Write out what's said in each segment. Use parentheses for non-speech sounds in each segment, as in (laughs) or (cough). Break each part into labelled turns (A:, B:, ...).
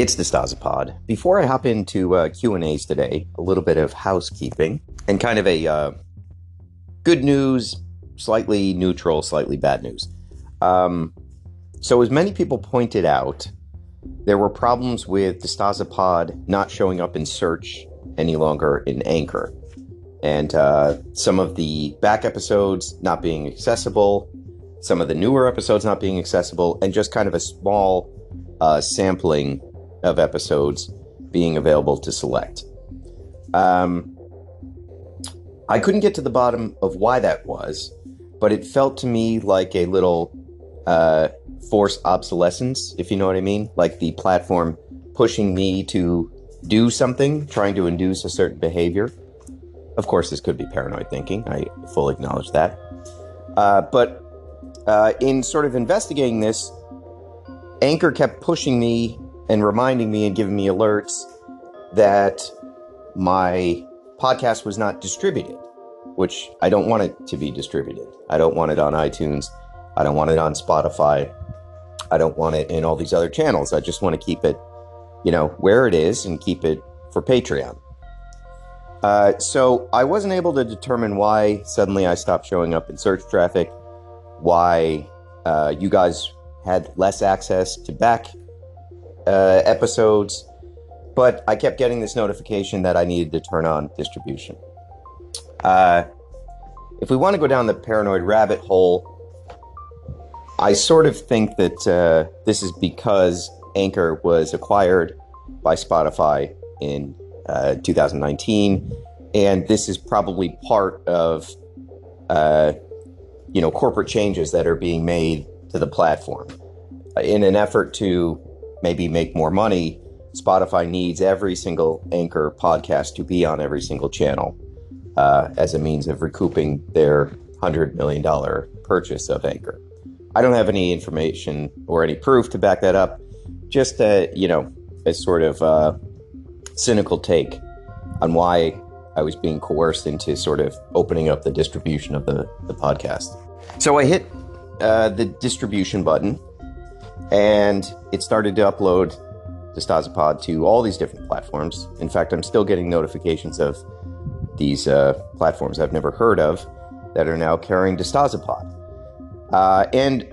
A: It's the Stazapod. Before I hop into uh, Q and A's today, a little bit of housekeeping and kind of a uh, good news, slightly neutral, slightly bad news. Um, so, as many people pointed out, there were problems with the Stazapod not showing up in search any longer in Anchor, and uh, some of the back episodes not being accessible, some of the newer episodes not being accessible, and just kind of a small uh, sampling of episodes being available to select. Um, I couldn't get to the bottom of why that was, but it felt to me like a little uh, obsolescence, if you know what I mean. Like the platform pushing me to do something, trying to induce a certain behavior. Of course, this could be paranoid thinking. I fully acknowledge that. Uh, but uh, in sort of investigating this, Anchor kept pushing me and reminding me and giving me alerts that my podcast was not distributed, which I don't want it to be distributed. I don't want it on iTunes. I don't want it on Spotify. I don't want it in all these other channels. I just want to keep it, you know, where it is and keep it for Patreon. Uh, so I wasn't able to determine why suddenly I stopped showing up in search traffic, why uh, you guys had less access to back uh, episodes, but I kept getting this notification that I needed to turn on distribution. Uh, if we want to go down the paranoid rabbit hole, I sort of think that uh, this is because Anchor was acquired by Spotify in uh, 2019, and this is probably part of uh, you know corporate changes that are being made to the platform in an effort to maybe make more money, Spotify needs every single anchor podcast to be on every single channel uh, as a means of recouping their $100 million purchase of Anchor. I don't have any information or any proof to back that up. Just a, you know, a sort of uh, cynical take on why I was being coerced into sort of opening up the distribution of the, the podcast. So I hit uh, the distribution button and it started to upload the Stazapod to all these different platforms. In fact, I'm still getting notifications of these uh, platforms I've never heard of that are now carrying Stazapod. Uh, and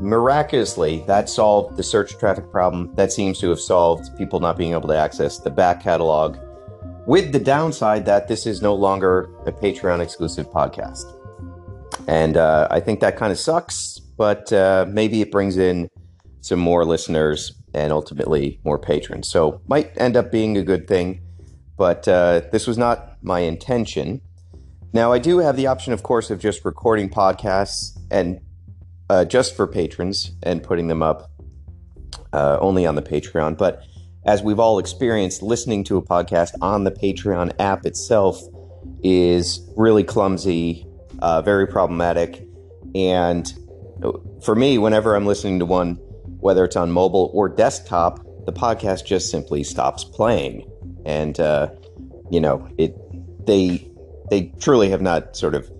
A: miraculously, that solved the search traffic problem. That seems to have solved people not being able to access the back catalog, with the downside that this is no longer a Patreon exclusive podcast. And uh, I think that kind of sucks, but uh, maybe it brings in some more listeners and ultimately more patrons. So might end up being a good thing, but uh, this was not my intention. Now I do have the option, of course, of just recording podcasts and uh, just for patrons and putting them up uh, only on the Patreon. But as we've all experienced, listening to a podcast on the Patreon app itself is really clumsy, uh, very problematic, and for me, whenever I'm listening to one whether it's on mobile or desktop, the podcast just simply stops playing. And uh, you know, it they they truly have not sort of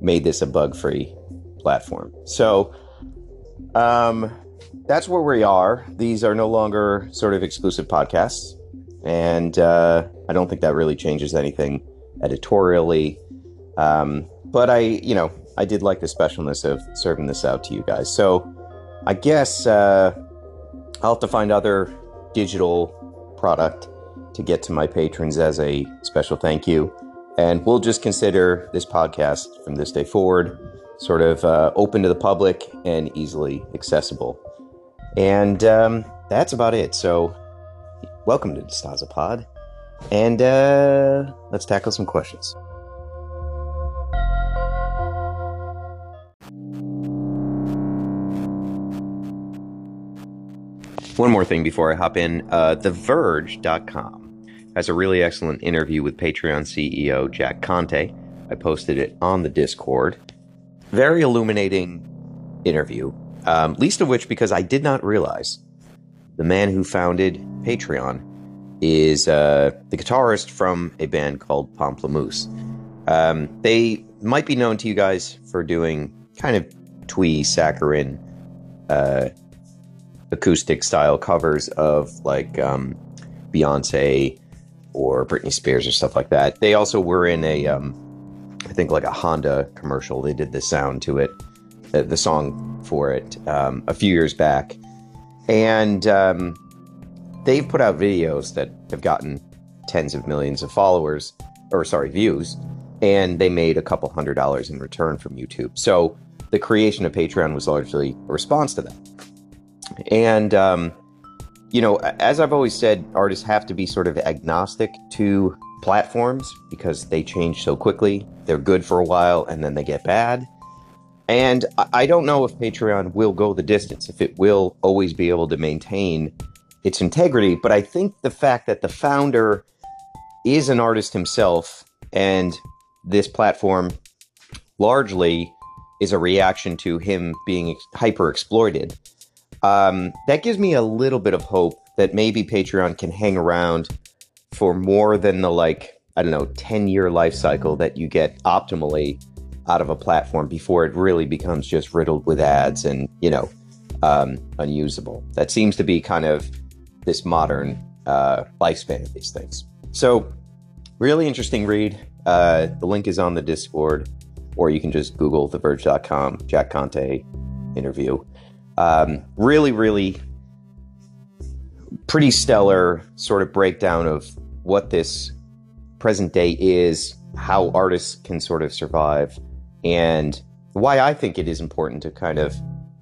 A: made this a bug-free platform. So um, that's where we are. These are no longer sort of exclusive podcasts, and uh, I don't think that really changes anything editorially. Um, but I, you know, I did like the specialness of serving this out to you guys. So I guess uh, I'll have to find other digital product to get to my patrons as a special thank you. And we'll just consider this podcast from this day forward sort of uh, open to the public and easily accessible. And um, that's about it. So, welcome to Stazapod. And uh, let's tackle some questions. One more thing before I hop in uh, TheVerge.com has a really excellent interview with Patreon CEO Jack Conte. I posted it on the Discord. Very illuminating interview, um, least of which because I did not realize the man who founded Patreon is uh, the guitarist from a band called Pomplamoose. Um, they might be known to you guys for doing kind of twee saccharine uh, acoustic style covers of like um, Beyonce or Britney Spears or stuff like that. They also were in a, um, I think like a Honda commercial. They did the sound to it, the song for it um, a few years back, and um, they've put out videos that have gotten tens of millions of followers, or sorry, views, and they made a couple hundred dollars in return from YouTube. So the creation of Patreon was largely a response to that. And um, you know, as I've always said, artists have to be sort of agnostic to platforms because they change so quickly. They're good for a while and then they get bad. And I don't know if Patreon will go the distance, if it will always be able to maintain its integrity. But I think the fact that the founder is an artist himself and this platform largely is a reaction to him being hyper exploited um, that gives me a little bit of hope that maybe Patreon can hang around for more than the like, I don't know, 10 year life cycle that you get optimally out of a platform before it really becomes just riddled with ads and, you know, um, unusable. That seems to be kind of this modern uh, lifespan of these things. So, really interesting read. Uh, the link is on the Discord, or you can just Google TheVerge.com, Jack Conte interview. Um, really, really pretty stellar sort of breakdown of what this present day is, how artists can sort of survive, and why I think it is important to kind of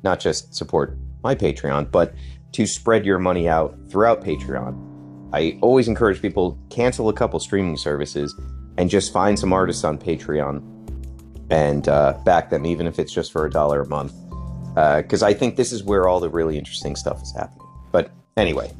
A: not just support my Patreon, but to spread your money out throughout Patreon. I always encourage people cancel a couple streaming services and just find some artists on Patreon and uh, back them, even if it's just for a dollar a month because uh, I think this is where all the really interesting stuff is happening. But anyway,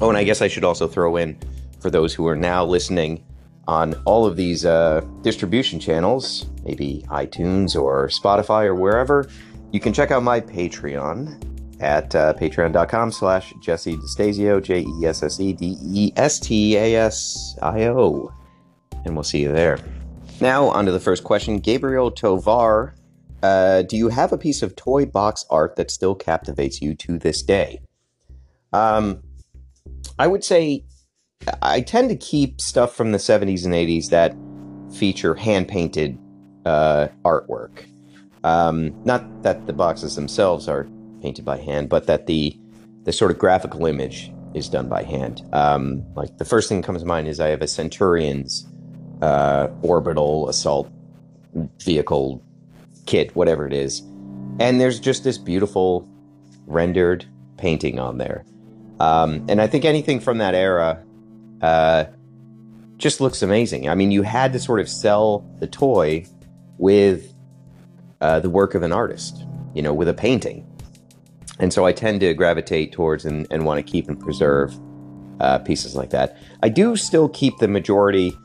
A: oh, and I guess I should also throw in for those who are now listening on all of these uh, distribution channels, maybe iTunes or Spotify or wherever, you can check out my Patreon at uh, patreon.com slash Jesse Destasio, J E S S E D E S T A S I O. And we'll see you there. Now, on to the first question. Gabriel Tovar uh, do you have a piece of toy box art that still captivates you to this day? Um, I would say I tend to keep stuff from the 70s and 80s that feature hand painted uh, artwork. Um, not that the boxes themselves are painted by hand, but that the the sort of graphical image is done by hand. Um, like the first thing that comes to mind is I have a Centurion's uh, orbital assault vehicle kit, whatever it is. And there's just this beautiful rendered painting on there. Um, and I think anything from that era uh, just looks amazing. I mean, you had to sort of sell the toy with uh, the work of an artist, you know, with a painting. And so I tend to gravitate towards and, and want to keep and preserve uh, pieces like that. I do still keep the majority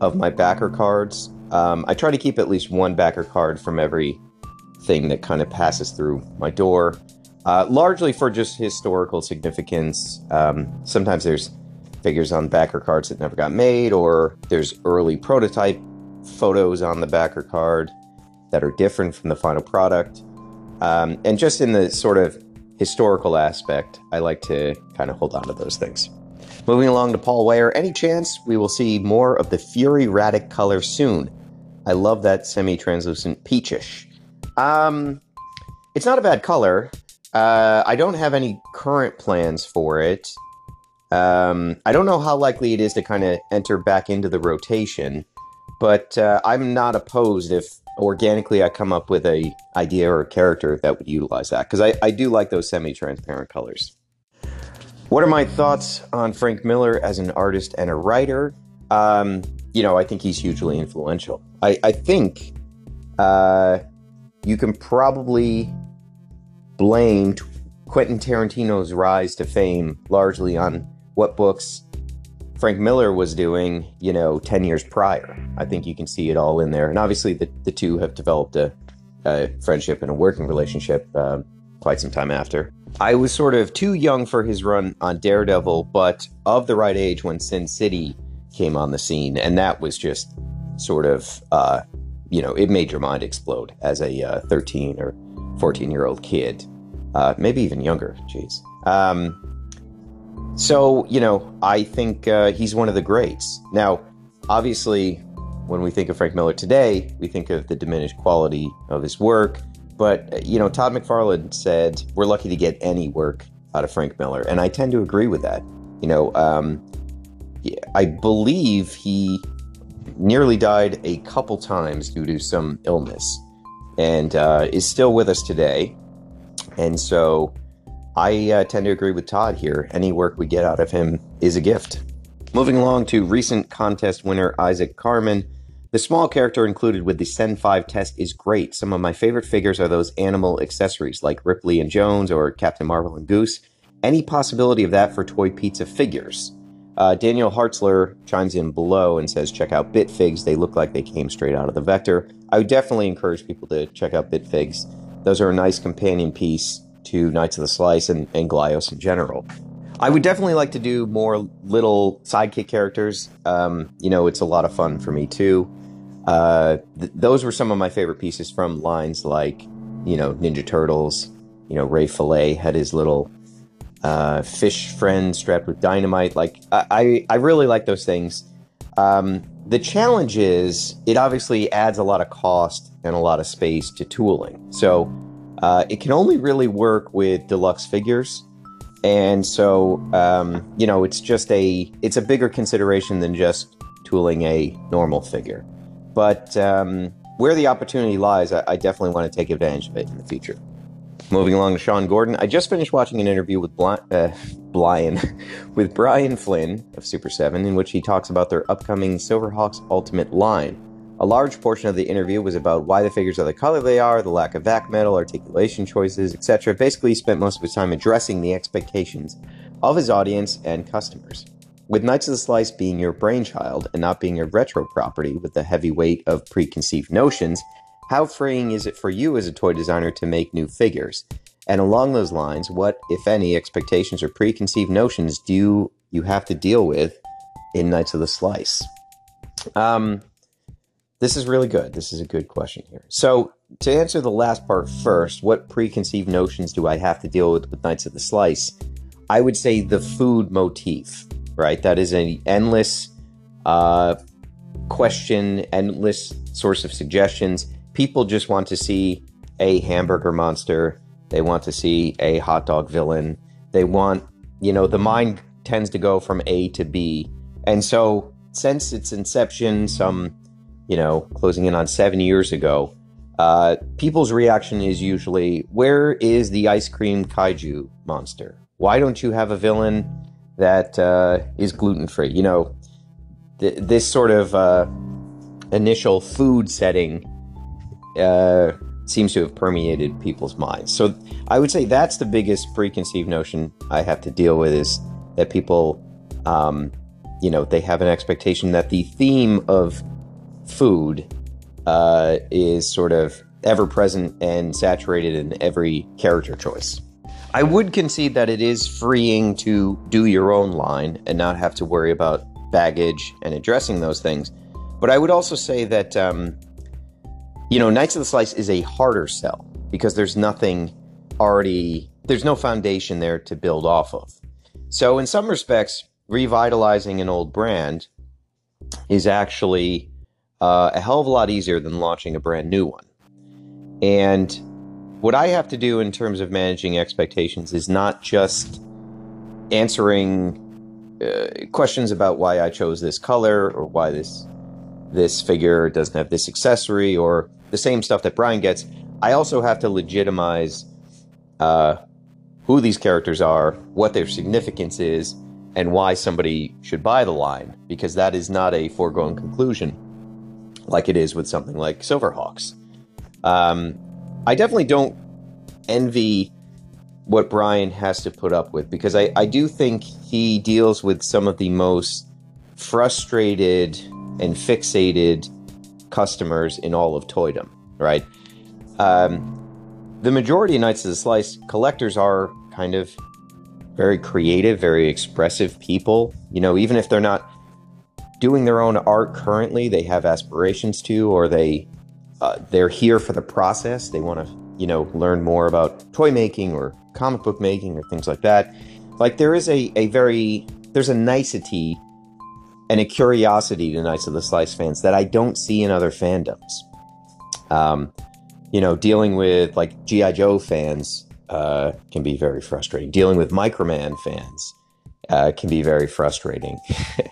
A: of my backer cards um, I try to keep at least one backer card from every thing that kind of passes through my door, uh, largely for just historical significance. Um, sometimes there's figures on backer cards that never got made, or there's early prototype photos on the backer card that are different from the final product. Um, and just in the sort of historical aspect, I like to kind of hold on to those things. Moving along to Paul Ware, any chance we will see more of the Fury Radek color soon? I love that semi-translucent peachish. Um, it's not a bad color. Uh, I don't have any current plans for it. Um, I don't know how likely it is to kind of enter back into the rotation, but uh, I'm not opposed if organically I come up with a idea or a character that would utilize that because I, I do like those semi-transparent colors. What are my thoughts on Frank Miller as an artist and a writer? Um, you know, I think he's hugely influential. I, I think uh, you can probably blame Quentin Tarantino's rise to fame largely on what books Frank Miller was doing, you know, 10 years prior. I think you can see it all in there. And obviously, the, the two have developed a, a friendship and a working relationship uh, quite some time after. I was sort of too young for his run on Daredevil, but of the right age when Sin City came on the scene, and that was just sort of, uh, you know, it made your mind explode as a uh, 13 or 14 year old kid, uh, maybe even younger. Jeez. Um, so, you know, I think uh, he's one of the greats. Now, obviously, when we think of Frank Miller today, we think of the diminished quality of his work. But, uh, you know, Todd McFarlane said, we're lucky to get any work out of Frank Miller. And I tend to agree with that. You know, um, I believe he nearly died a couple times due to some illness and uh, is still with us today. And so I uh, tend to agree with Todd here. Any work we get out of him is a gift. Moving along to recent contest winner Isaac Carmen. The small character included with the Sen 5 test is great. Some of my favorite figures are those animal accessories like Ripley and Jones or Captain Marvel and Goose. Any possibility of that for Toy Pizza figures? Uh, Daniel Hartzler chimes in below and says, check out Bitfigs. They look like they came straight out of the vector. I would definitely encourage people to check out Bitfigs. Those are a nice companion piece to Knights of the Slice and, and Glyos in general. I would definitely like to do more little sidekick characters. Um, you know, it's a lot of fun for me too. Uh, th- those were some of my favorite pieces from lines like, you know, Ninja Turtles. You know, Ray Fillet had his little uh, fish friend strapped with dynamite. Like I, I really like those things. Um, the challenge is it obviously adds a lot of cost and a lot of space to tooling. So uh, it can only really work with deluxe figures. And so, um, you know, it's just a it's a bigger consideration than just tooling a normal figure. But um, where the opportunity lies, I, I definitely want to take advantage of it in the future. Moving along to Sean Gordon, I just finished watching an interview with Bli- uh, Brian, (laughs) with Brian Flynn of Super 7, in which he talks about their upcoming Silverhawks Ultimate line. A large portion of the interview was about why the figures are the color they are, the lack of back metal, articulation choices, etc. Basically, he spent most of his time addressing the expectations of his audience and customers. With Knights of the Slice being your brainchild and not being a retro property with the heavy weight of preconceived notions, how freeing is it for you as a toy designer to make new figures? And along those lines, what, if any, expectations or preconceived notions do you, have to deal with in Knights of the Slice? Um, this is really good. This is a good question here. So, to answer the last part first, what preconceived notions do I have to deal with with Knights of the Slice? I would say the food motif, right? That is an endless uh, question, endless source of suggestions people just want to see a hamburger monster. They want to see a hot dog villain. They want, you know, the mind tends to go from A to B. And so, since its inception, some, you know, closing in on seven years ago, uh, people's reaction is usually, where is the ice cream kaiju monster? Why don't you have a villain that uh, is gluten free? You know, th- this sort of uh, initial food setting uh, seems to have permeated people's minds. So I would say that's the biggest preconceived notion I have to deal with is that people, um, you know, they have an expectation that the theme of food uh, is sort of ever present and saturated in every character choice. I would concede that it is freeing to do your own line and not have to worry about baggage and addressing those things. But I would also say that um, you know, Knights of the Slice is a harder sell because there's nothing already, there's no foundation there to build off of. So, in some respects, revitalizing an old brand is actually uh, a hell of a lot easier than launching a brand new one. And what I have to do in terms of managing expectations is not just answering uh, questions about why I chose this color or why this this figure doesn't have this accessory or the same stuff that Brian gets. I also have to legitimize uh, who these characters are, what their significance is, and why somebody should buy the line, because that is not a foregone conclusion like it is with something like Silverhawks. Um, I definitely don't envy what Brian has to put up with because I, I do think he deals with some of the most frustrated and fixated customers in all of Toydom, right? Um, the majority of Knights of the Slice collectors are kind of very creative, very expressive people. You know, even if they're not doing their own art currently, they have aspirations to, or they uh, they're here for the process. They want to, you know, learn more about toy making or comic book making or things like that. Like there is a, a very there's a nicety and a curiosity to Knights of the Slice fans that I don't see in other fandoms. Um, you know, dealing with like GI Joe fans uh, can be very frustrating. Dealing with Microman fans uh, can be very frustrating.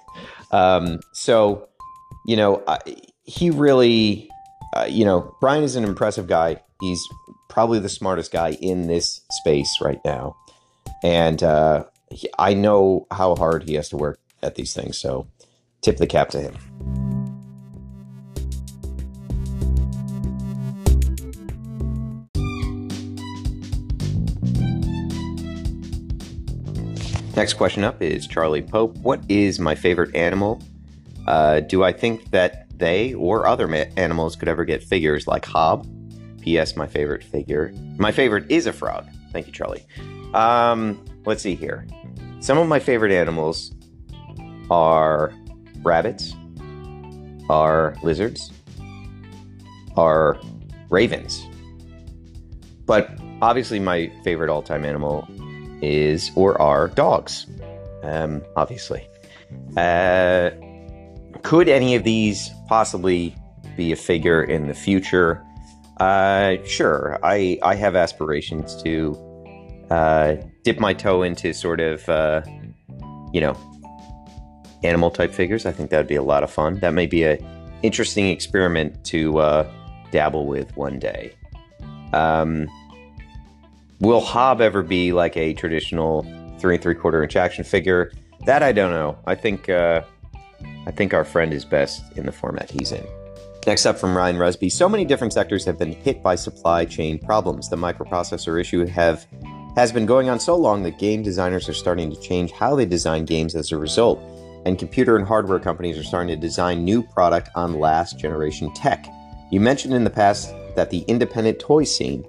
A: (laughs) um, so, you know, I, he really, uh, you know, Brian is an impressive guy. He's probably the smartest guy in this space right now, and uh, he, I know how hard he has to work at these things. So, tip the cap to him. Next question up is Charlie Pope. What is my favorite animal? Uh, do I think that they or other ma- animals could ever get figures like Hob? P.S. My favorite figure. My favorite is a frog. Thank you, Charlie. Um, let's see here. Some of my favorite animals are rabbits, are lizards, are ravens. But obviously, my favorite all time animal is or are dogs. Um, obviously. Uh, could any of these possibly be a figure in the future? Uh, sure. I, I have aspirations to uh, dip my toe into sort of, uh, you know, animal type figures. I think that would be a lot of fun. That may be a interesting experiment to uh, dabble with one day. Um, will Hob ever be like a traditional three and three quarter inch action figure? That I don't know. I think uh, I think our friend is best in the format he's in. Next up from Ryan Rusby, so many different sectors have been hit by supply chain problems. The microprocessor issue have has been going on so long that game designers are starting to change how they design games as a result and computer and hardware companies are starting to design new product on last generation tech. You mentioned in the past that the independent toy scene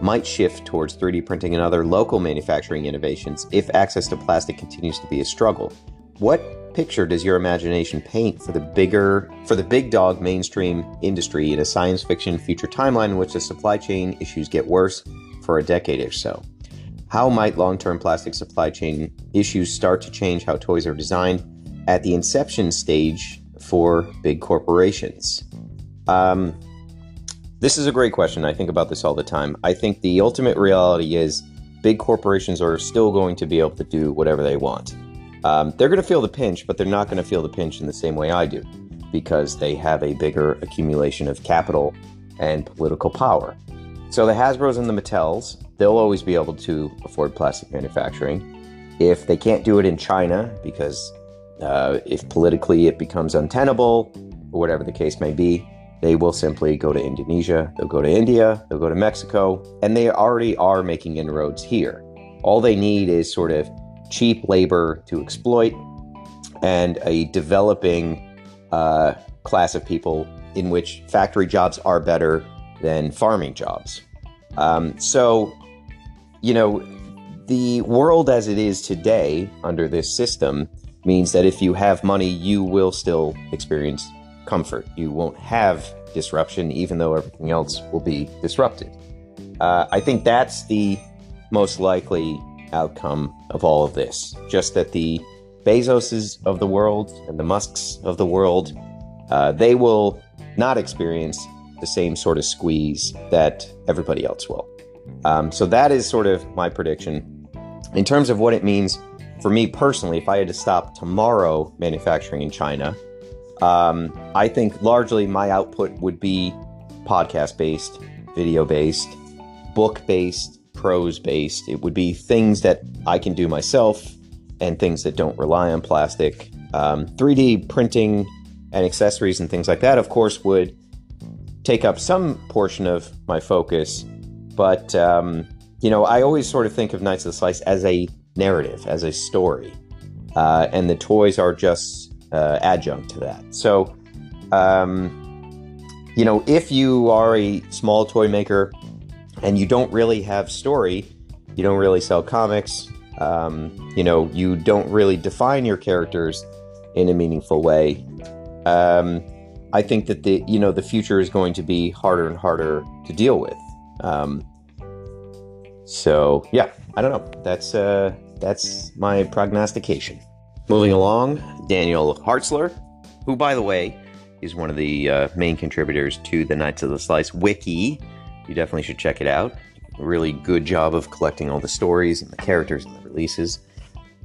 A: might shift towards 3D printing and other local manufacturing innovations if access to plastic continues to be a struggle. What picture does your imagination paint for the bigger for the big dog mainstream industry in a science fiction future timeline in which the supply chain issues get worse for a decade or so? How might long-term plastic supply chain issues start to change how toys are designed at the inception stage for big corporations? Um, this is a great question. I think about this all the time. I think the ultimate reality is big corporations are still going to be able to do whatever they want. Um, they're going to feel the pinch, but they're not going to feel the pinch in the same way I do because they have a bigger accumulation of capital and political power. So the Hasbros and the Mattels, they'll always be able to afford plastic manufacturing. If they can't do it in China because uh, if politically it becomes untenable, or whatever the case may be, they will simply go to Indonesia, they'll go to India, they'll go to Mexico, and they already are making inroads here. All they need is sort of cheap labor to exploit and a developing uh, class of people in which factory jobs are better than farming jobs. Um, so, you know, the world as it is today under this system means that if you have money, you will still experience comfort. You won't have disruption, even though everything else will be disrupted. Uh, I think that's the most likely outcome of all of this. Just that the Bezoses of the world and the Musks of the world, uh, they will not experience the same sort of squeeze that everybody else will. Um, so that is sort of my prediction. In terms of what it means for me personally, if I had to stop tomorrow manufacturing in China, um, I think largely my output would be podcast based, video based, book based, prose based. It would be things that I can do myself and things that don't rely on plastic. Um, 3D printing and accessories and things like that, of course, would take up some portion of my focus. But, um, you know, I always sort of think of Knights of the Slice as a narrative, as a story. Uh, and the toys are just uh, adjunct to that. So, um, you know, if you are a small toy maker and you don't really have story, you don't really sell comics, um, you know, you don't really define your characters in a meaningful way. Um, I think that the you know the future is going to be harder and harder to deal with. Um, So yeah, I don't know. That's uh, that's my prognostication. Moving along, Daniel Hartzler, who by the way is one of the uh, main contributors to the Knights of the Slice wiki. You definitely should check it out. really good job of collecting all the stories and the characters and the releases.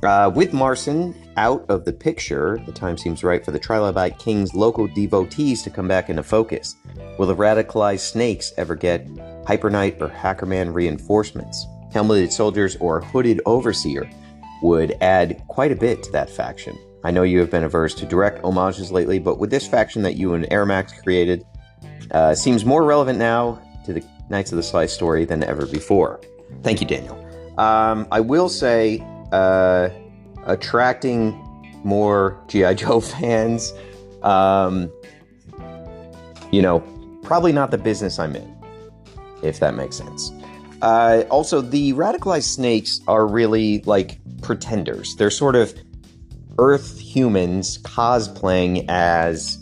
A: Uh, with Marson out of the picture, the time seems right for the Trilobite King's local devotees to come back into focus. Will the radicalized snakes ever get Hyper Knight or Hackerman reinforcements? Helmeted soldiers or hooded overseer would add quite a bit to that faction. I know you have been averse to direct homages lately, but with this faction that you and Airmax created, uh, seems more relevant now to the Knights of the Slice story than ever before. Thank you, Daniel. Um, I will say, uh, attracting more G.I. Joe (laughs) fans, um, you know, probably not the business I'm in, if that makes sense. Uh, also, the radicalized snakes are really like pretenders. They're sort of Earth humans cosplaying as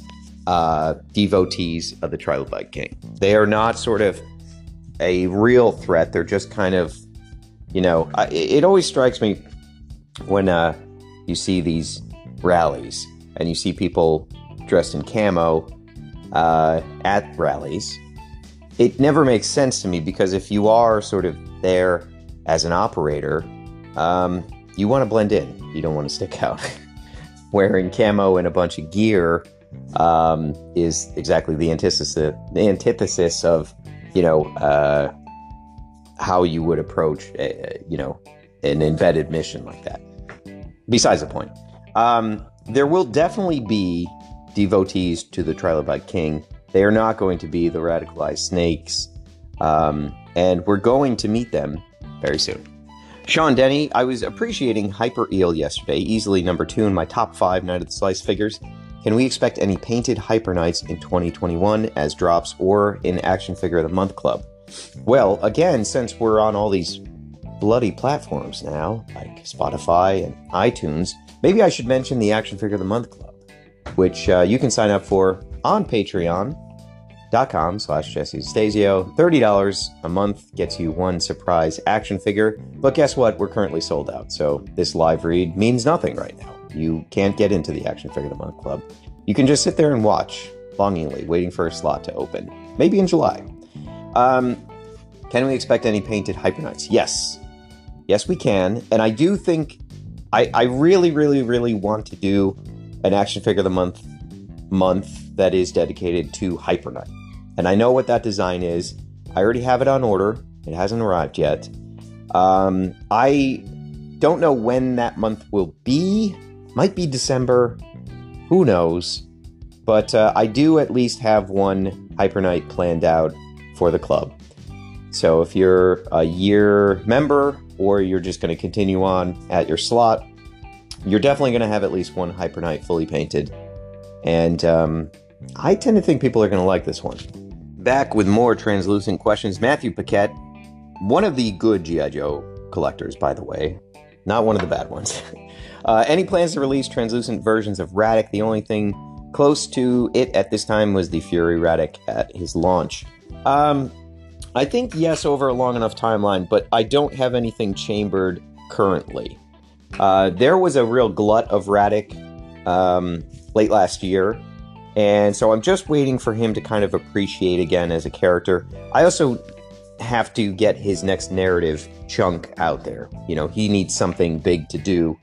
A: uh, devotees of the Trilobite King. They are not sort of a real threat. They're just kind of, you know, I, it always strikes me when uh, you see these rallies and you see people dressed in camo uh, at rallies. It never makes sense to me because if you are sort of there as an operator, um, you want to blend in. You don't want to stick out. (laughs) wearing camo and a bunch of gear um, is exactly the antithesis, the antithesis of, you know, uh, how you would approach, a, you know, an embedded mission like that. Besides the point, um, there will definitely be devotees to the Trilobite King. They are not going to be the radicalized snakes, um, and we're going to meet them very soon. Sean Denny, I was appreciating Hyper Eel yesterday, easily number two in my top five Night of the Slice figures. Can we expect any painted Hyper Knights in 2021 as drops or in Action Figure of the Month Club? Well, again, since we're on all these bloody platforms now, like Spotify and iTunes, maybe I should mention the Action Figure of the Month Club, which uh, you can sign up for on Patreon dot com slash Jesse Stasio. $30 a month gets you one surprise action figure. But guess what? We're currently sold out. So this live read means nothing right now. You can't get into the Action Figure of the Month Club. You can just sit there and watch longingly, waiting for a slot to open. Maybe in July. Um, can we expect any painted Hyper Knights? Yes. Yes, we can. And I do think I, I really, really, really want to do an Action Figure of the Month month that is dedicated to Hyper Knight. And I know what that design is. I already have it on order. It hasn't arrived yet. Um, I don't know when that month will be. Might be December. Who knows? But uh, I do at least have one Hyper Knight planned out for the club. So if you're a year member or you're just going to continue on at your slot, you're definitely going to have at least one Hyper Knight fully painted. And um, I tend to think people are going to like this one back with more translucent questions. Matthew Paquette, one of the good G.I. Joe collectors, by the way, not one of the bad ones. (laughs) Uh, any plans to release translucent versions of Radek? The only thing close to it at this time was the Fury Radek at his launch. Um, I think yes, over a long enough timeline, but I don't have anything chambered currently. Uh, there was a real glut of Radek um, late last year, and so I'm just waiting for him to kind of appreciate again as a character. I also have to get his next narrative chunk out there. You know, he needs something big to do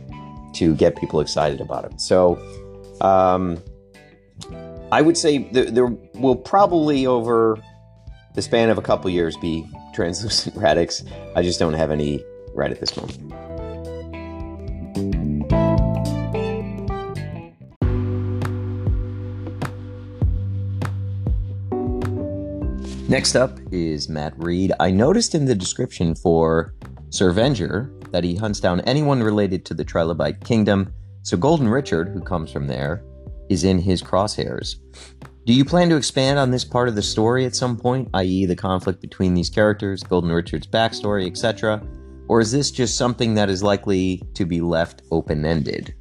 A: to get people excited about him. So, um, I would say th- there will probably over the span of a couple years be (laughs) translucent Radeks. I just don't have any right at this moment. Next up is Matt Reed. I noticed in the description for Sir Venger that he hunts down anyone related to the Trilobite Kingdom, so Golden Richard, who comes from there, is in his crosshairs. Do you plan to expand on this part of the story at some point, i.e., the conflict between these characters, Golden Richard's backstory, etc.? Or is this just something that is likely to be left open ended?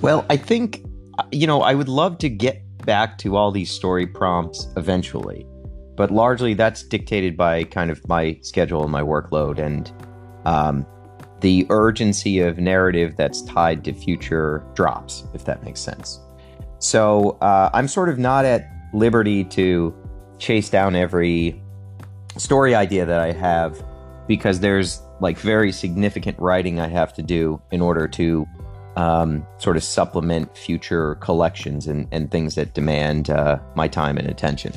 A: Well, I think, you know, I would love to get back to all these story prompts eventually. but largely that's dictated by kind of my schedule and my workload and um, the urgency of narrative that's tied to future drops, if that makes sense. So uh, I'm sort of not at liberty to chase down every story idea that I have because there's like very significant writing I have to do in order to um, sort of supplement future collections and, and things that demand uh, my time and attention.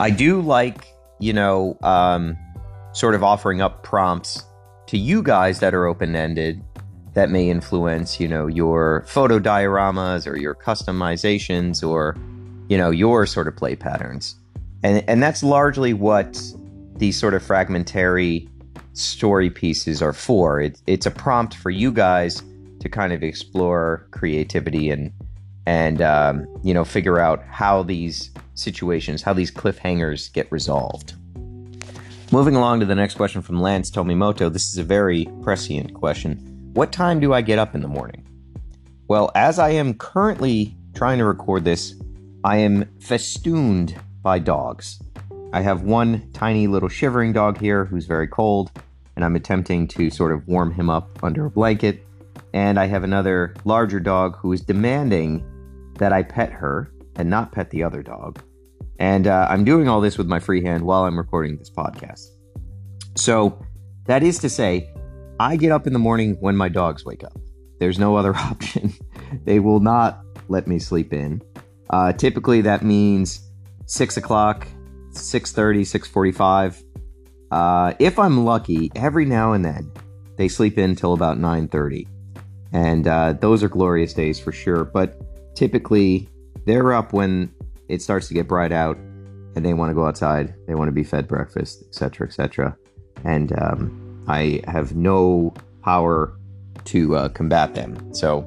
A: I do like, you know, um, sort of offering up prompts to you guys that are open ended that may influence, you know, your photo dioramas or your customizations or, you know, your sort of play patterns. And, and that's largely what these sort of fragmentary story pieces are for. It, it's a prompt for you guys to kind of explore creativity and and um, you know figure out how these situations, how these cliffhangers get resolved. Moving along to the next question from Lance Tomimoto. This is a very prescient question. What time do I get up in the morning? Well, as I am currently trying to record this, I am festooned by dogs. I have one tiny little shivering dog here who's very cold, and I'm attempting to sort of warm him up under a blanket. And I have another larger dog who is demanding that I pet her and not pet the other dog. And uh, I'm doing all this with my free hand while I'm recording this podcast. So that is to say, I get up in the morning when my dogs wake up. There's no other (laughs) option. they will not let me sleep in. Uh, typically, that means six o'clock, 6.30, 6.45. Uh, if I'm lucky, every now and then they sleep in till about 9.30. And uh, those are glorious days for sure. But typically, they're up when it starts to get bright out and they want to go outside they want to be fed breakfast etc etc and um, i have no power to uh, combat them. So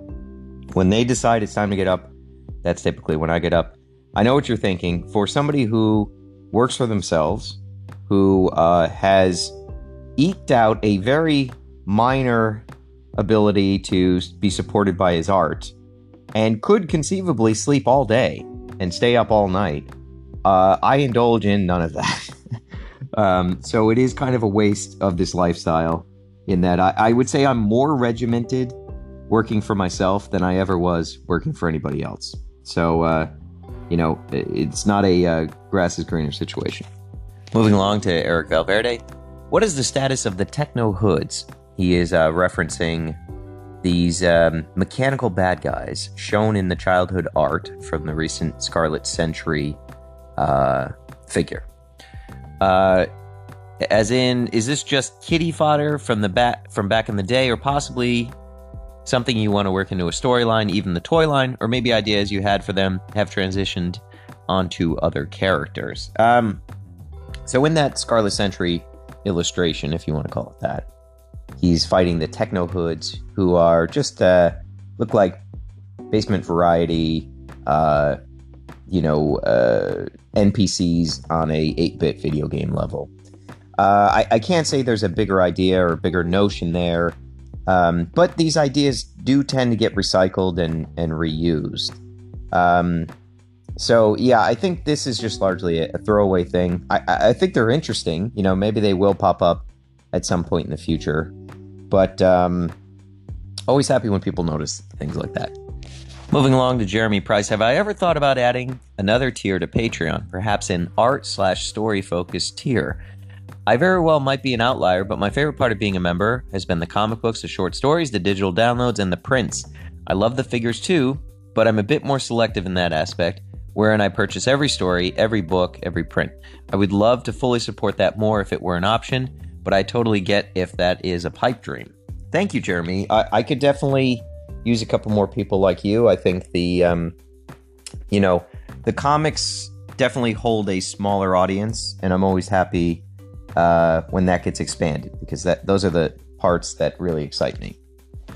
A: when they decide it's time to get up that's typically when i get up. I know what you're thinking. For somebody who works for themselves who uh, has eked out a very minor ability to be supported by his art and could conceivably sleep all day and stay up all night. Uh, I indulge in none of that. (laughs) um, so it is kind of a waste of this lifestyle in that I, I, would say I'm more regimented working for myself than I ever was working for anybody else. So, uh, you know, it's not a uh, grass is greener situation. Moving along to Eric Valverde. What is the status of the Techno Hoods? He is uh, referencing these um, mechanical bad guys shown in the childhood art from the recent Scarlet Century uh, figure. Uh, as in, is this just kitty fodder from the back from back in the day, or possibly something you want to work into a storyline, even the toy line, or maybe ideas you had for them have transitioned onto other characters? Um, so in that Scarlet Century illustration, if you want to call it that, He's fighting the Techno Hoods, who are just uh, look like basement variety, uh, you know, uh, NPCs on a 8-bit video game level. Uh, I, I, can't say there's a bigger idea or bigger notion there, um, but these ideas do tend to get recycled and, and reused. Um, so yeah, I think this is just largely a, a throwaway thing. I, I think they're interesting. You know, maybe they will pop up at some point in the future. But um, always happy when people notice things like that. Moving along to Jeremy Price, have I ever thought about adding another tier to Patreon, perhaps an art slash story focused tier? I very well might be an outlier, but my favorite part of being a member has been the comic books, the short stories, the digital downloads, and the prints. I love the figures too, but I'm a bit more selective in that aspect, wherein I purchase every story, every book, every print. I would love to fully support that more if it were an option, but I totally get if that is a pipe dream. Thank you, Jeremy. I, I could definitely use a couple more people like you. I think the, um, you know, the comics definitely hold a smaller audience, and I'm always happy uh, when that gets expanded because that those are the parts that really excite me.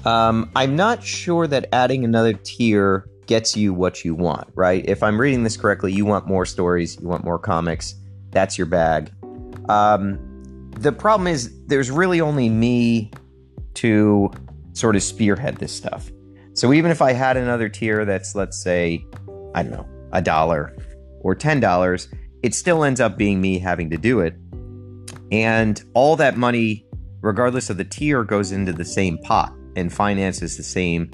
A: Um, I'm not sure that adding another tier gets you what you want, right? If I'm reading this correctly, you want more stories, you want more comics. That's your bag. Um, the problem is there's really only me to sort of spearhead this stuff. So even if I had another tier that's let's say I don't know a dollar or ten dollars, it still ends up being me having to do it. And all that money, regardless of the tier, goes into the same pot and finances the same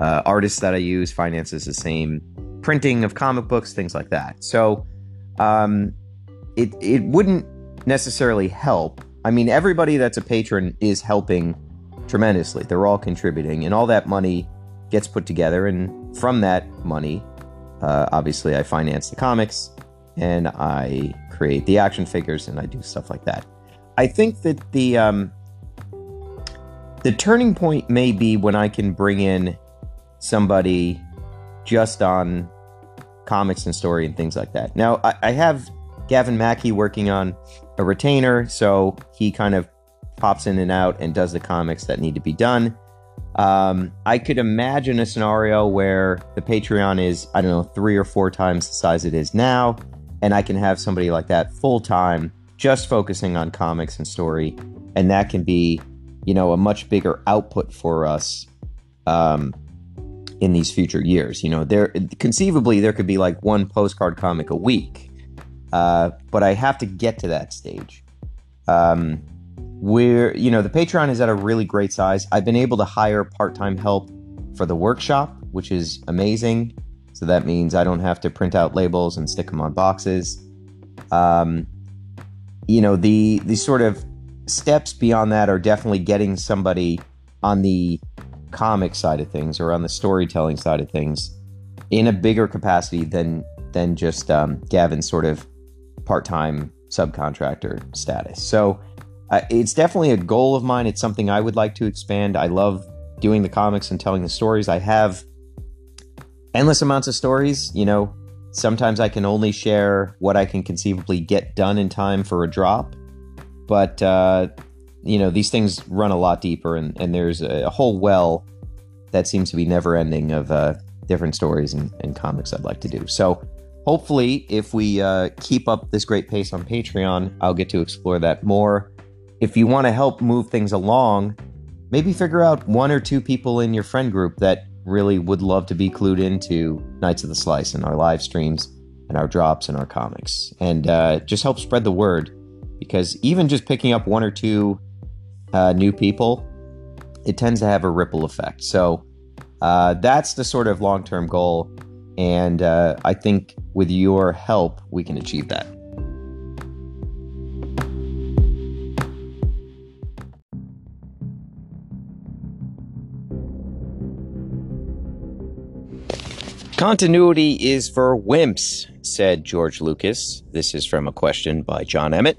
A: uh, artists that I use, finances the same printing of comic books, things like that. So um, it it wouldn't necessarily help. I mean, everybody that's a patron is helping tremendously. They're all contributing, and all that money gets put together. And from that money, uh, obviously, I finance the comics and I create the action figures and I do stuff like that. I think that the um, the turning point may be when I can bring in somebody just on comics and story and things like that. Now, I, I have Gavin Mackey working on a retainer, so he kind of pops in and out and does the comics that need to be done. Um, I could imagine a scenario where the Patreon is, I don't know, three or four times the size it is now, and I can have somebody like that full time just focusing on comics and story, and that can be, you know, a much bigger output for us um, in these future years. You know, there conceivably there could be like one postcard comic a week, uh, but I have to get to that stage. Um, where you know the Patreon is at a really great size. I've been able to hire part-time help for the workshop, which is amazing. So that means I don't have to print out labels and stick them on boxes. Um, you know the the sort of steps beyond that are definitely getting somebody on the comic side of things or on the storytelling side of things in a bigger capacity than than just um, sort of part-time subcontractor status. So uh, it's definitely a goal of mine. It's something I would like to expand. I love doing the comics and telling the stories. I have endless amounts of stories. You know, sometimes I can only share what I can conceivably get done in time for a drop. But, uh, you know, these things run a lot deeper, and, and there's a, a whole well that seems to be never ending of uh, different stories and, and, comics I'd like to do. So, hopefully, if we uh, keep up this great pace on Patreon, I'll get to explore that more if you want to help move things along, maybe figure out one or two people in your friend group that really would love to be clued into Knights of the Slice and our live streams and our drops and our comics. And uh, just help spread the word because even just picking up one or two uh, new people, it tends to have a ripple effect. So uh, that's the sort of long term goal. And uh, I think with your help, we can achieve that. Continuity is for wimps, said George Lucas. This is from a question by John Emmett.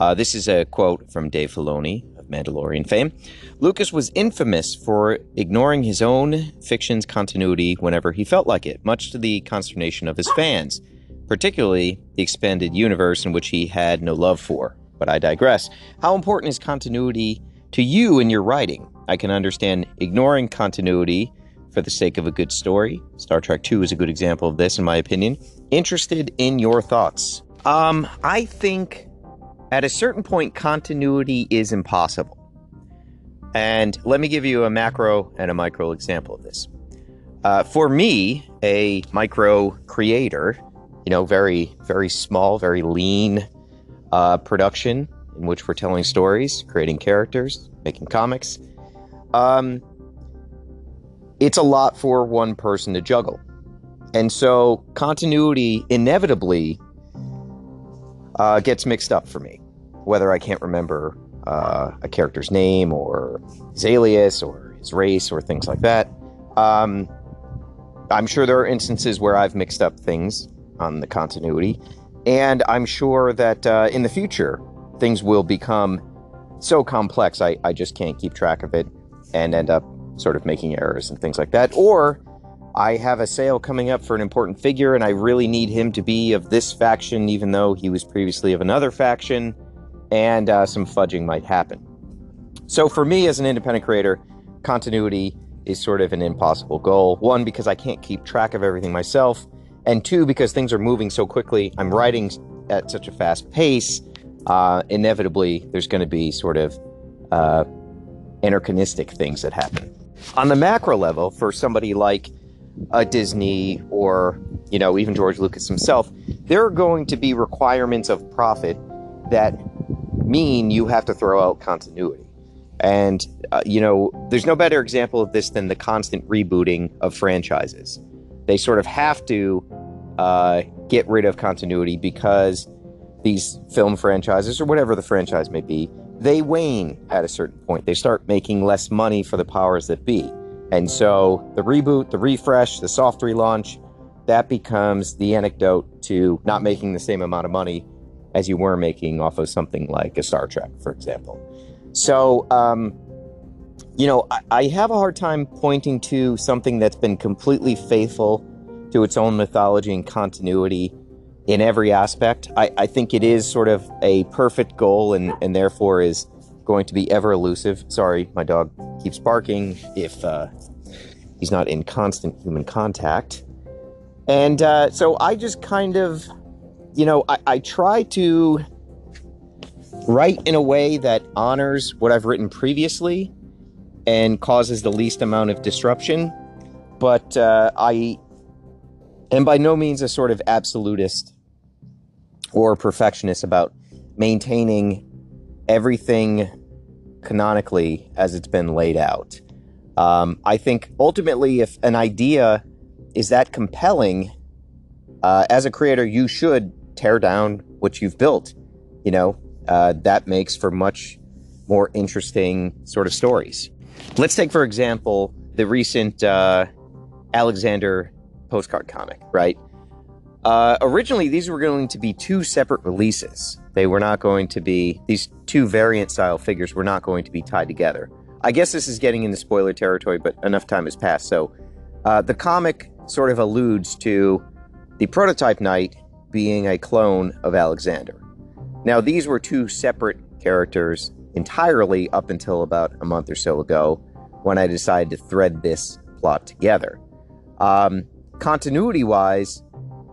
A: Uh, this is a quote from Dave Filoni of Mandalorian fame. Lucas was infamous for ignoring his own fiction's continuity whenever he felt like it, much to the consternation of his fans, particularly the expanded universe in which he had no love for. But I digress. How important is continuity to you in your writing? I can understand ignoring continuity for the sake of a good story. Star Trek 2 is a good example of this, in my opinion. Interested in your thoughts. Um, I think at a certain point, continuity is impossible. And let me give you a macro and a micro example of this. Uh, for me, a micro creator, you know, very, very small, very lean uh, production in which we're telling stories, creating characters, making comics. Um, it's a lot for one person to juggle. And so continuity inevitably uh, gets mixed up for me, whether I can't remember uh, a character's name or his alias or his race or things like that. Um, I'm sure there are instances where I've mixed up things on the continuity, and I'm sure that uh, in the future things will become so complex I, I just can't keep track of it and end up sort of making errors and things like that. Or I have a sale coming up for an important figure and I really need him to be of this faction, even though he was previously of another faction, and uh, some fudging might happen. So for me as an independent creator, continuity is sort of an impossible goal. One, because I can't keep track of everything myself, and two, because things are moving so quickly. I'm writing at such a fast pace. Uh, inevitably, there's going to be sort of uh, anachronistic things that happen. On the macro level, for somebody like a Disney or, you know, even George Lucas himself, there are going to be requirements of profit that mean you have to throw out continuity. And, uh, you know, there's no better example of this than the constant rebooting of franchises. They sort of have to uh, get rid of continuity because these film franchises, or whatever the franchise may be, they wane at a certain point. They start making less money for the powers that be. And so the reboot, the refresh, the soft relaunch, that becomes the anecdote to not making the same amount of money as you were making off of something like a Star Trek, for example. So, um, you know, I, I have a hard time pointing to something that's been completely faithful to its own mythology and continuity in every aspect. I, I think it is sort of a perfect goal and, and therefore is going to be ever elusive. Sorry, my dog keeps barking if uh, he's not in constant human contact. And uh, so I just kind of, you know, I, I try to write in a way that honors what I've written previously and causes the least amount of disruption. But uh, I am by no means a sort of absolutist or perfectionist about maintaining everything canonically as it's been laid out. Um, I think ultimately, if an idea is that compelling, uh, as a creator, you should tear down what you've built. You know, uh, that makes for much more interesting sort of stories. Let's take, for example, the recent uh, Alexander postcard comic, right? Uh, originally, these were going to be two separate releases. They were not going to be, these two variant style figures were not going to be tied together. I guess this is getting into spoiler territory, but enough time has passed. So uh, the comic sort of alludes to the prototype knight being a clone of Alexander. Now, these were two separate characters entirely up until about a month or so ago when I decided to thread this plot together. Um, continuity wise,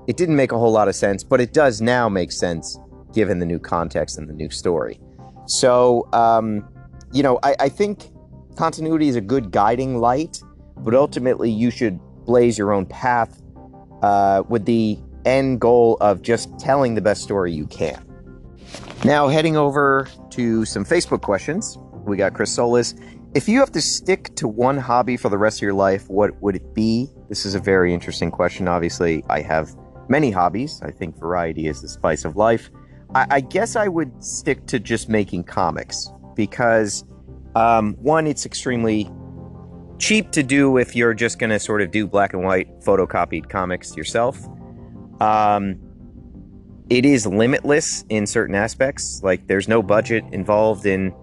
A: it didn't make a whole lot of sense, but it does now make sense given the new context and the new story. So, um, you know, I, I think continuity is a good guiding light, but ultimately you should blaze your own path uh, with the end goal of just telling the best story you can. Now, heading over to some Facebook questions, we got Chris Solis. If you have to stick to one hobby for the rest of your life, what would it be? This is a very interesting question. Obviously, I have many hobbies. I think variety is the spice of life. I, I guess I would stick to just making comics because, um, one, it's extremely cheap to do if you're just going to sort of do black and white photocopied comics yourself. Um, it is limitless in certain aspects. Like there's no budget involved in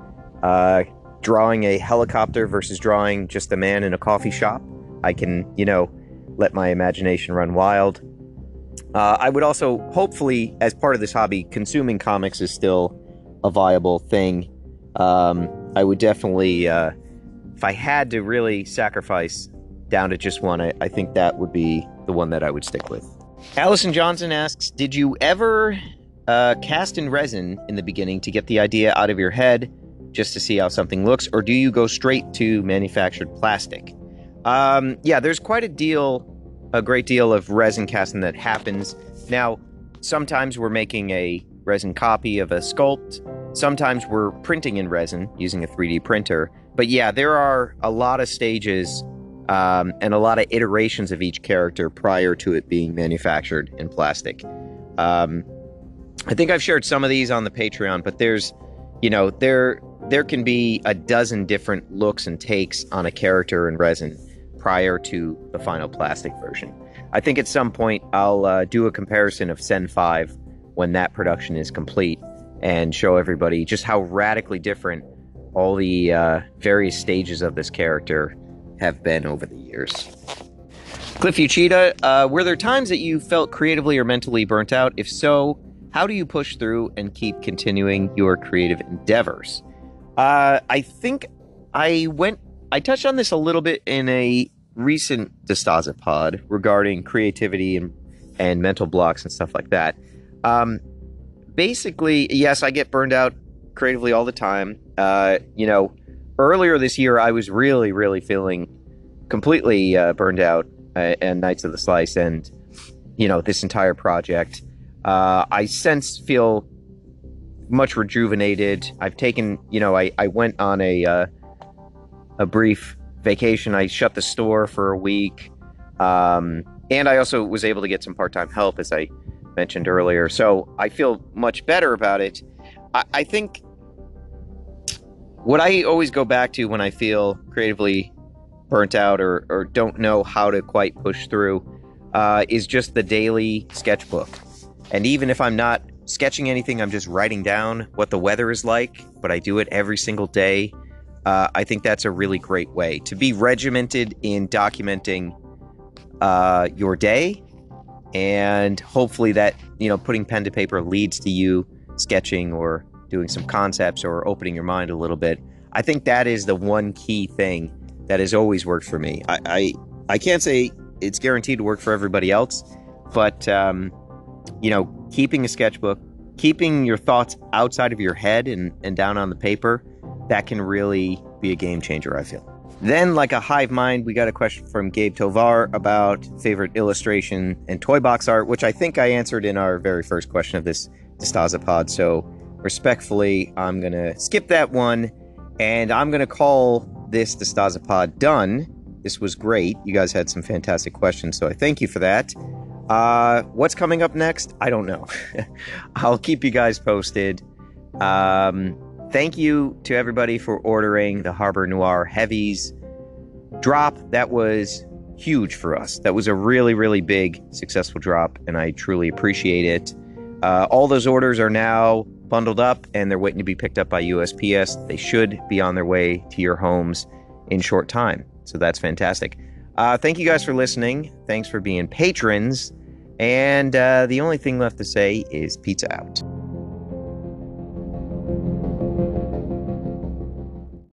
A: uh, drawing a helicopter versus drawing just a man in a coffee shop. I can, you know, let my imagination run wild. Uh, I would also, hopefully, as part of this hobby, consuming comics is still a viable thing. Um, I would definitely, uh, if I had to really sacrifice down to just one, I, I think that would be the one that I would stick with. Allison Johnson asks Did you ever uh, cast in resin in the beginning to get the idea out of your head just to see how something looks, or do you go straight to manufactured plastic? Um, yeah, there's quite a deal, a great deal of resin casting that happens. Now, sometimes we're making a resin copy of a sculpt, sometimes we're printing in resin using a 3D printer. But yeah, there are a lot of stages um, and a lot of iterations of each character prior to it being manufactured in plastic. Um, I think I've shared some of these on the Patreon, but there's, you know, there there can be a dozen different looks and takes on a character in resin prior to the final plastic version. I think at some point I'll uh, do a comparison of Sen 5 when that production is complete and show everybody just how radically different all the uh, various stages of this character have been over the years. Cliff Uchida, uh, were there times that you felt creatively or mentally burnt out? If so, how do you push through and keep continuing your creative endeavors? Uh, I think I went, I touched on this a little bit in a recent DeStasa pod regarding creativity and, and mental blocks and stuff like that. Um, basically, yes, I get burned out creatively all the time. Uh, you know, earlier this year, I was really, really feeling completely uh, burned out uh, and Knights of the Slice and, you know, this entire project. Uh, I sense feel much rejuvenated. I've taken, you know, I, I went on a uh, a brief vacation. I shut the store for a week, um, and I also was able to get some part time help, as I mentioned earlier. So I feel much better about it. I, I think what I always go back to when I feel creatively burnt out or, or don't know how to quite push through uh, is just the daily sketchbook. And even if I'm not sketching anything, I'm just writing down what the weather is like, but I do it every single day. Uh, I think that's a really great way to be regimented in documenting uh, your day. And hopefully, that, you know, putting pen to paper leads to you sketching or doing some concepts or opening your mind a little bit. I think that is the one key thing that has always worked for me. I, I, I can't say it's guaranteed to work for everybody else, but um, you know, keeping a sketchbook, keeping your thoughts outside of your head and, and down on the paper, that can really be a game changer, I feel. Then, like a hive mind, we got a question from Gabe Tovar about favorite illustration and toy box art, which I think I answered in our very first question of this DeStasa pod. So, respectfully, I'm going to skip that one and I'm going to call this DeStasa pod done. This was great. You guys had some fantastic questions, so I thank you for that. Uh, what's coming up next? I don't know. (laughs) I'll keep you guys posted. Um, thank you to everybody for ordering the Harbor Noir Heavies drop. That was huge for us. That was a really, really big, successful drop, and I truly appreciate it. Uh, all those orders are now bundled up and they're waiting to be picked up by USPS. They should be on their way to your homes in short time. So that's fantastic. Uh, thank you guys for listening. Thanks for being patrons. And uh, the only thing left to say is pizza out.